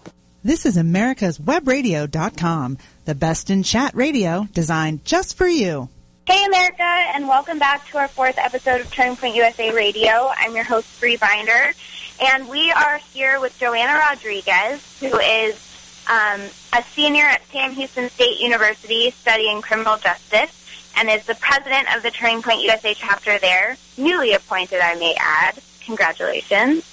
This is America's Webradio.com, the best in chat radio designed just for you. Hey, America, and welcome back to our fourth episode of Turning Point USA Radio. I'm your host, Bree Binder, and we are here with Joanna Rodriguez, who is um, a senior at Sam Houston State University studying criminal justice and is the president of the Turning Point USA chapter there, newly appointed, I may add. Congratulations.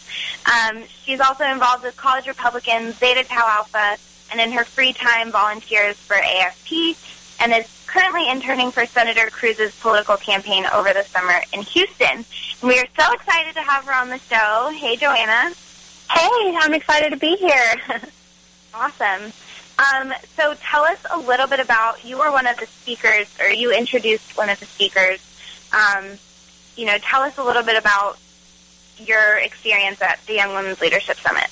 Um, she's also involved with College Republicans, Zeta Tau Alpha, and in her free time volunteers for AFP and is currently interning for Senator Cruz's political campaign over the summer in Houston. we are so excited to have her on the show. Hey, Joanna. Hey, I'm excited to be here. <laughs> Awesome. Um, so tell us a little bit about, you were one of the speakers, or you introduced one of the speakers. Um, you know, tell us a little bit about your experience at the Young Women's Leadership Summit.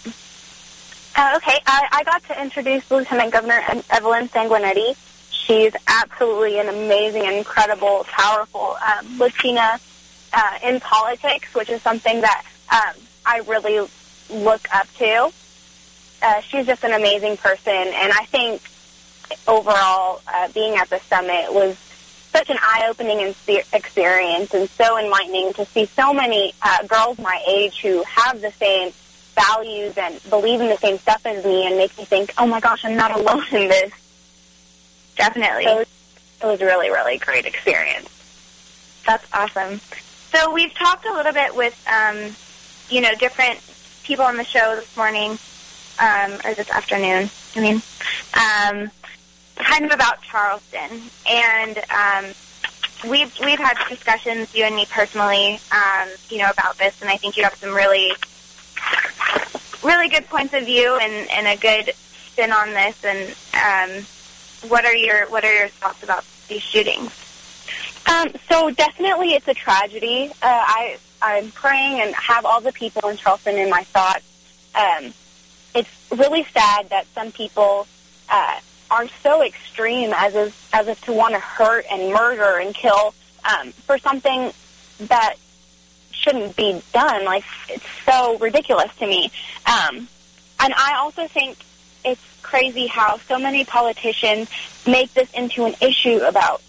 Uh, okay, I, I got to introduce Lieutenant Governor Evelyn Sanguinetti. She's absolutely an amazing, incredible, powerful um, Latina uh, in politics, which is something that um, I really look up to uh, she's just an amazing person, and I think overall uh, being at the summit was such an eye-opening experience and so enlightening to see so many uh, girls my age who have the same values and believe in the same stuff as me and make me think, oh my gosh, I'm not alone in this. Definitely. So it was a really, really great experience. That's awesome. So we've talked a little bit with, um, you know, different people on the show this morning um, or this afternoon. I mean, um, kind of about Charleston, and um, we've we've had discussions, you and me personally, um, you know, about this, and I think you have some really, really good points of view and, and a good spin on this. And um, what are your what are your thoughts about these shootings? Um, so definitely, it's a tragedy. Uh, I I'm praying and have all the people in Charleston in my thoughts. Um, it's really sad that some people uh, are so extreme as as if to want to hurt and murder and kill um, for something that shouldn't be done. Like it's so ridiculous to me. Um, and I also think it's crazy how so many politicians make this into an issue about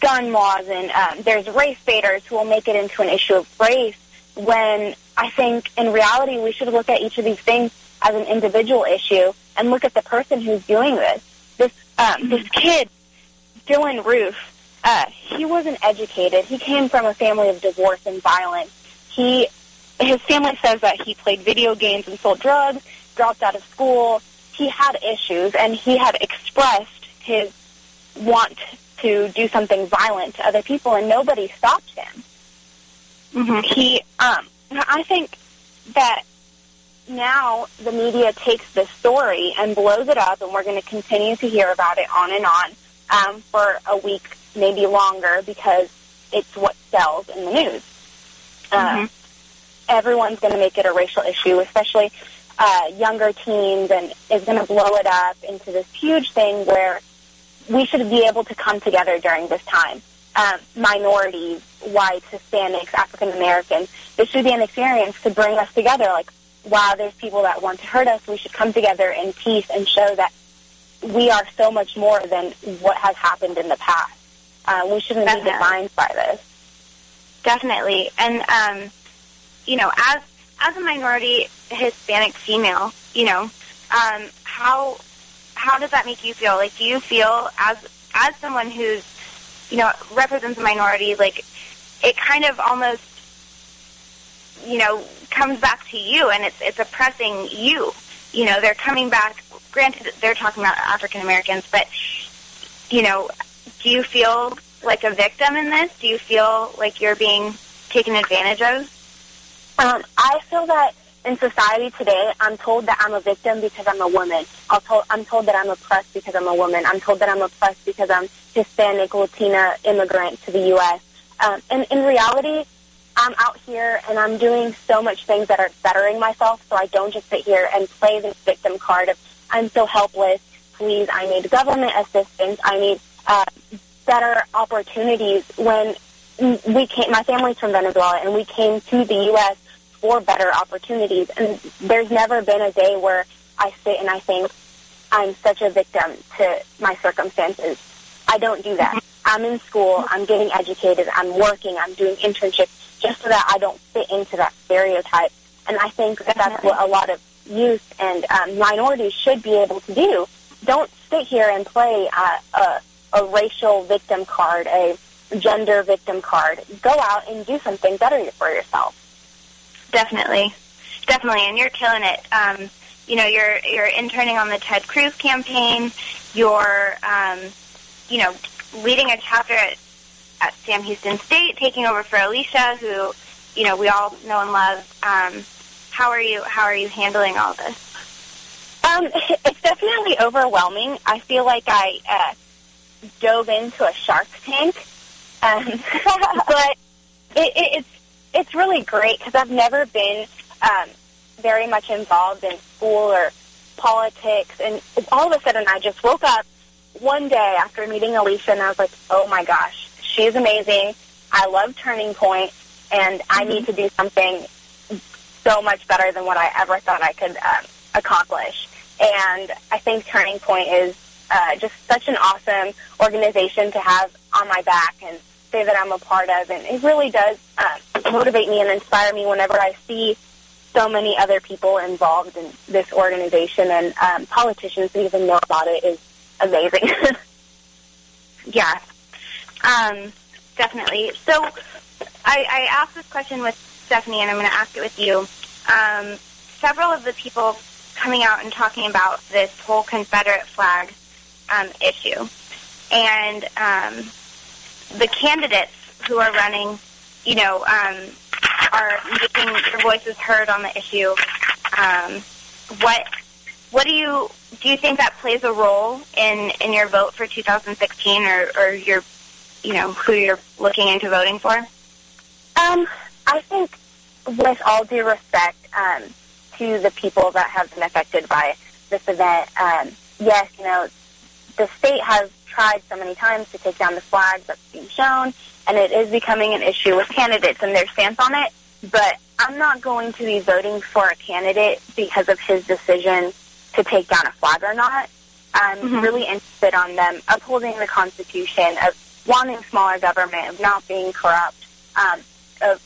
gun laws, and um, there's race baiters who will make it into an issue of race. When I think in reality we should look at each of these things as an individual issue and look at the person who's doing this. This um, this kid, Dylann Roof, uh, he wasn't educated. He came from a family of divorce and violence. He his family says that he played video games and sold drugs, dropped out of school. He had issues, and he had expressed his want to do something violent to other people, and nobody stopped him. Mm-hmm. He, um, I think that now the media takes this story and blows it up, and we're going to continue to hear about it on and on um, for a week, maybe longer, because it's what sells in the news. Uh, mm-hmm. Uh, everyone's going to make it a racial issue, especially uh, younger teens, and is going to blow it up into this huge thing where we should be able to come together during this time. um, minorities, whites, Hispanics, African Americans. This should be an experience to bring us together. Like, wow, there's people that want to hurt us. We should come together in peace and show that we are so much more than what has happened in the past. Uh, we shouldn't Definitely. be defined by this. Definitely. And um, you know, as as a minority Hispanic female, you know, um, how how does that make you feel? Like, do you feel as as someone who's you know represents a minority, like it kind of almost you know comes back to you, and it's it's oppressing you. You know, they're coming back. Granted, they're talking about African Americans, but you know, do you feel like a victim in this? Do you feel like you're being taken advantage of? Um, I feel that in society today, I'm told that I'm a victim because I'm a woman. Told, I'm told that I'm oppressed because I'm a woman. I'm told that I'm oppressed because I'm Hispanic, Latina, immigrant to the U.S. Um, and in reality, I'm out here and I'm doing so much things that are bettering myself so I don't just sit here and play this victim card of I'm so helpless. Please, I need government assistance. I need uh, better opportunities. When we came, my family's from Venezuela, and we came to the U.S. for better opportunities. And there's never been a day where I sit and I think I'm such a victim to my circumstances. I don't do that. I'm in school. I'm getting educated. I'm working. I'm doing internships just so that I don't fit into that stereotype. And I think that that's what a lot of youth and um, minorities should be able to do. Don't sit here and play uh, a, a racial victim card, a gender victim card. Go out and do something better for yourself. Definitely, definitely, and you're killing it. Um, you know, you're you're interning on the Ted Cruz campaign. You're, um, you know, leading a chapter at, at Sam Houston State, taking over for Alicia, who, you know, we all know and love. Um, how are you? How are you handling all this? Um, it's definitely overwhelming. I feel like I uh, dove into a shark tank, um, <laughs> but it, it, it's it's really great because I've never been um, very much involved in school or politics, and all of a sudden I just woke up one day after meeting Alicia, and I was like, oh my gosh, she's amazing. I love Turning Point, and I need to do something so much better than what I ever thought I could um, accomplish. And I think Turning Point is uh, just such an awesome organization to have on my back and say that I'm a part of. And it really does uh, motivate me and inspire me whenever I see so many other people involved in this organization and um, politicians who even know about it is amazing. <laughs> Yeah, um, definitely. So I, I asked this question with Stephanie, and I'm going to ask it with you. Um, several of the people coming out and talking about this whole Confederate flag um, issue, and um, the candidates who are running, you know, um, are making their voices heard on the issue. Um, what what do you do? You think that plays a role in in your vote for 2016, or or your you know who you're looking into voting for? Um, I think, with all due respect um, to the people that have been affected by this event, um, yes, you know, the state has tried so many times to take down the flags that's being shown, and it is becoming an issue with candidates and their stance on it. But I'm not going to be voting for a candidate because of his decision to take down a flag or not. I'm Mhm. really interested on them upholding the Constitution, of wanting smaller government, of not being corrupt, um, of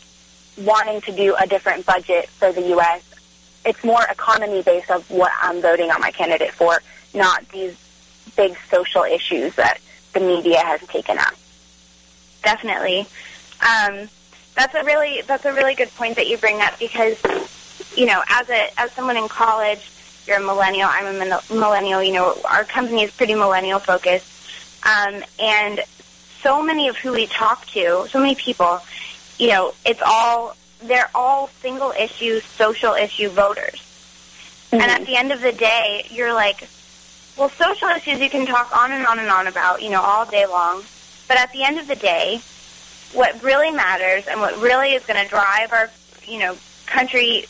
wanting to do a different budget for the U.S. It's more economy based of what I'm voting on my candidate for, not these big social issues that the media has taken up. Definitely. Um, that's a really that's a really good point that you bring up because you know as a as someone in college, you're a millennial. I'm a millennial. You know our company is pretty millennial focused, um, and so many of who we talk to, so many people, you know, it's all they're all single issue, social issue voters. And at the end of the day, you're like, well, social issues you can talk on and on and on about, you know, all day long. But at the end of the day, what really matters and what really is going to drive our, you know, country,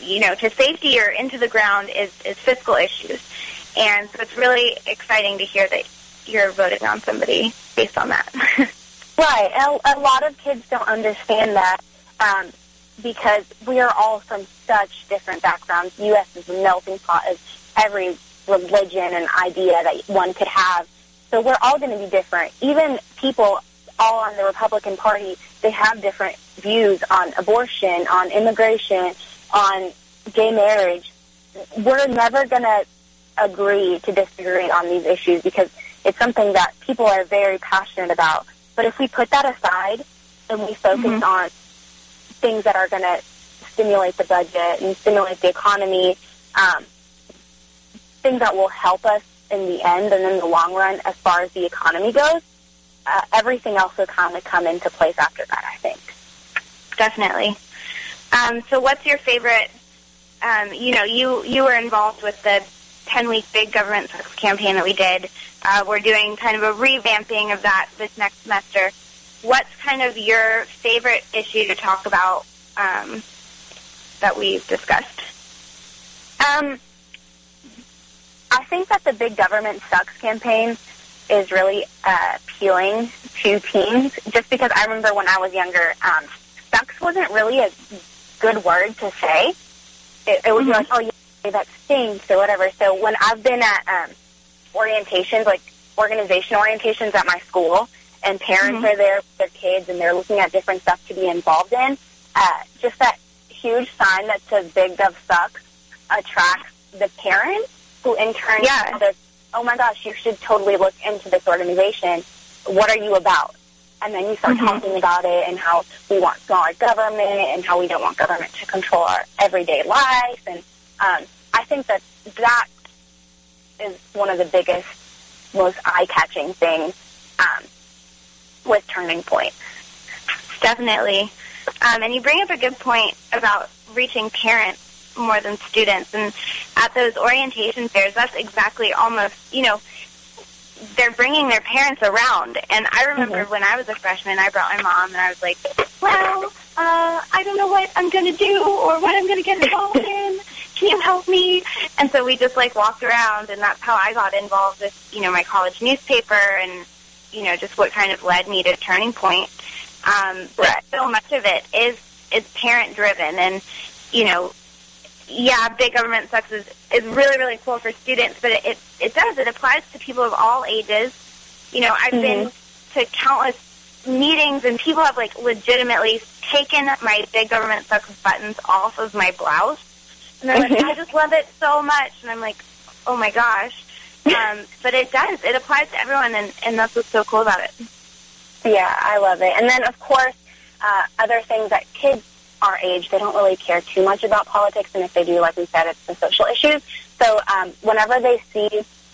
you know, to safety or into the ground is, is fiscal issues. And so it's really exciting to hear that you're voting on somebody based on that. <laughs> Right. A, a lot of kids don't understand that um, because we are all from such different backgrounds. U.S. is a melting pot of every religion and idea that one could have. So we're all going to be different. Even people all on the Republican Party, they have different views on abortion, on immigration, on gay marriage. We're never going to agree to disagree on these issues because it's something that people are very passionate about. But if we put that aside and we focus mm-hmm. on things that are going to stimulate the budget and stimulate the economy, um, things that will help us in the end and in the long run as far as the economy goes, uh, everything else will kind of come into place after that, I think. Definitely. Um, so what's your favorite, um, you know, you, you were involved with the 10-week big government sucks campaign that we did. Uh, we're doing kind of a revamping of that this next semester. What's kind of your favorite issue to talk about um, that we've discussed? Um, I think that the Big Government Sucks campaign is really uh, appealing to teens just because I remember when I was younger, um, sucks wasn't really a good word to say. It, it was mm-hmm. like, oh, yeah, that stinks or whatever. So when I've been at um, orientations, like organization orientations at my school, and parents mm-hmm. are there with their kids and they're looking at different stuff to be involved in, uh, just that huge sign that says Big Gov Sucks attracts the parents who in turn yeah. says, oh my gosh, you should totally look into this organization. What are you about? And then you start mm-hmm. talking about it and how we want smaller government and how we don't want government to control our everyday life. And um, I think that that is one of the biggest, most eye-catching things um, with Turning Point. Definitely. Um, and you bring up a good point about reaching parents more than students. And at those orientation fairs, that's exactly almost, you know, they're bringing their parents around. And I remember mm-hmm. when I was a freshman, I brought my mom, and I was like, well, uh, I don't know what I'm going to do or what I'm going to get involved <laughs> in. Can you help me? And so we just like walked around, and that's how I got involved with, you know, my college newspaper and, you know, just what kind of led me to Turning Point. Um, but so much of it is is parent driven, and you know, yeah, big government sucks is, is really, really cool for students, but it, it, it does. It applies to people of all ages. You know, I've mm-hmm. been to countless meetings and people have like legitimately taken my big government sucks buttons off of my blouse. And they're like, I just love it so much. And I'm like, oh my gosh. Um, but it does. It applies to everyone, and, and that's what's so cool about it. Yeah, I love it. And then, of course, uh, other things that kids our age, they don't really care too much about politics, and if they do, like we said, it's the social issues. So um, whenever they see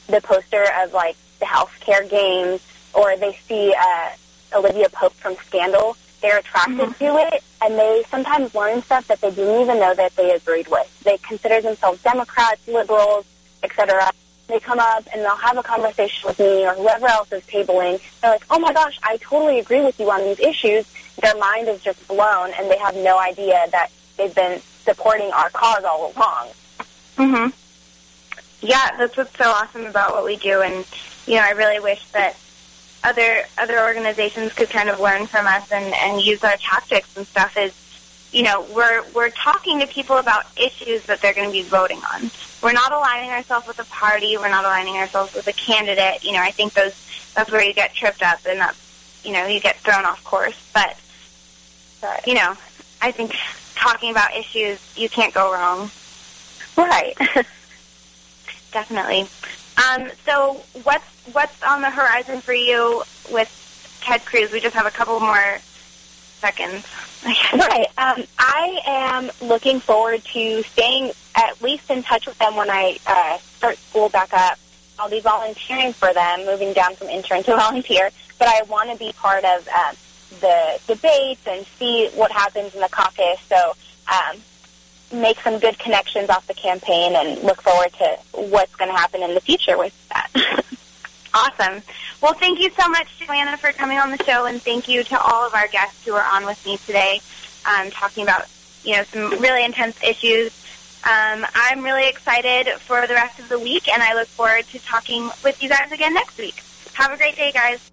the poster of like the healthcare games, or they see uh, Olivia Pope from Scandal, they're attracted mm-hmm. to it, and they sometimes learn stuff that they didn't even know that they agreed with. They consider themselves Democrats, liberals, etc. They come up and they'll have a conversation with me or whoever else is tabling. They're like, "Oh my gosh, I totally agree with you on these issues," their mind is just blown and they have no idea that they've been supporting our cause all along. Mhm. Yeah, that's what's so awesome about what we do and you know, I really wish that other other organizations could kind of learn from us and, and use our tactics and stuff is you know, we're we're talking to people about issues that they're going to be voting on. We're not aligning ourselves with a party. We're not aligning ourselves with a candidate. You know, I think those that's where you get tripped up, and that's you know you get thrown off course. But you know, I think talking about issues, you can't go wrong. Right. <laughs> Definitely. Um, so what's what's on the horizon for you with Ted Cruz? We just have a couple more seconds. <laughs> right. Um, I am looking forward to staying at least in touch with them when I uh, start school back up. I'll be volunteering for them, moving down from intern to <laughs> volunteer, but I want to be part of um, the debates and see what happens in the caucus. So um, make some good connections off the campaign and look forward to what's going to happen in the future with that. <laughs> awesome. Well, thank you so much, Joanna, for coming on the show, and thank you to all of our guests who are on with me today, um, talking about you know some really intense issues. Um, I'm really excited for the rest of the week, and I look forward to talking with you guys again next week. Have a great day, guys.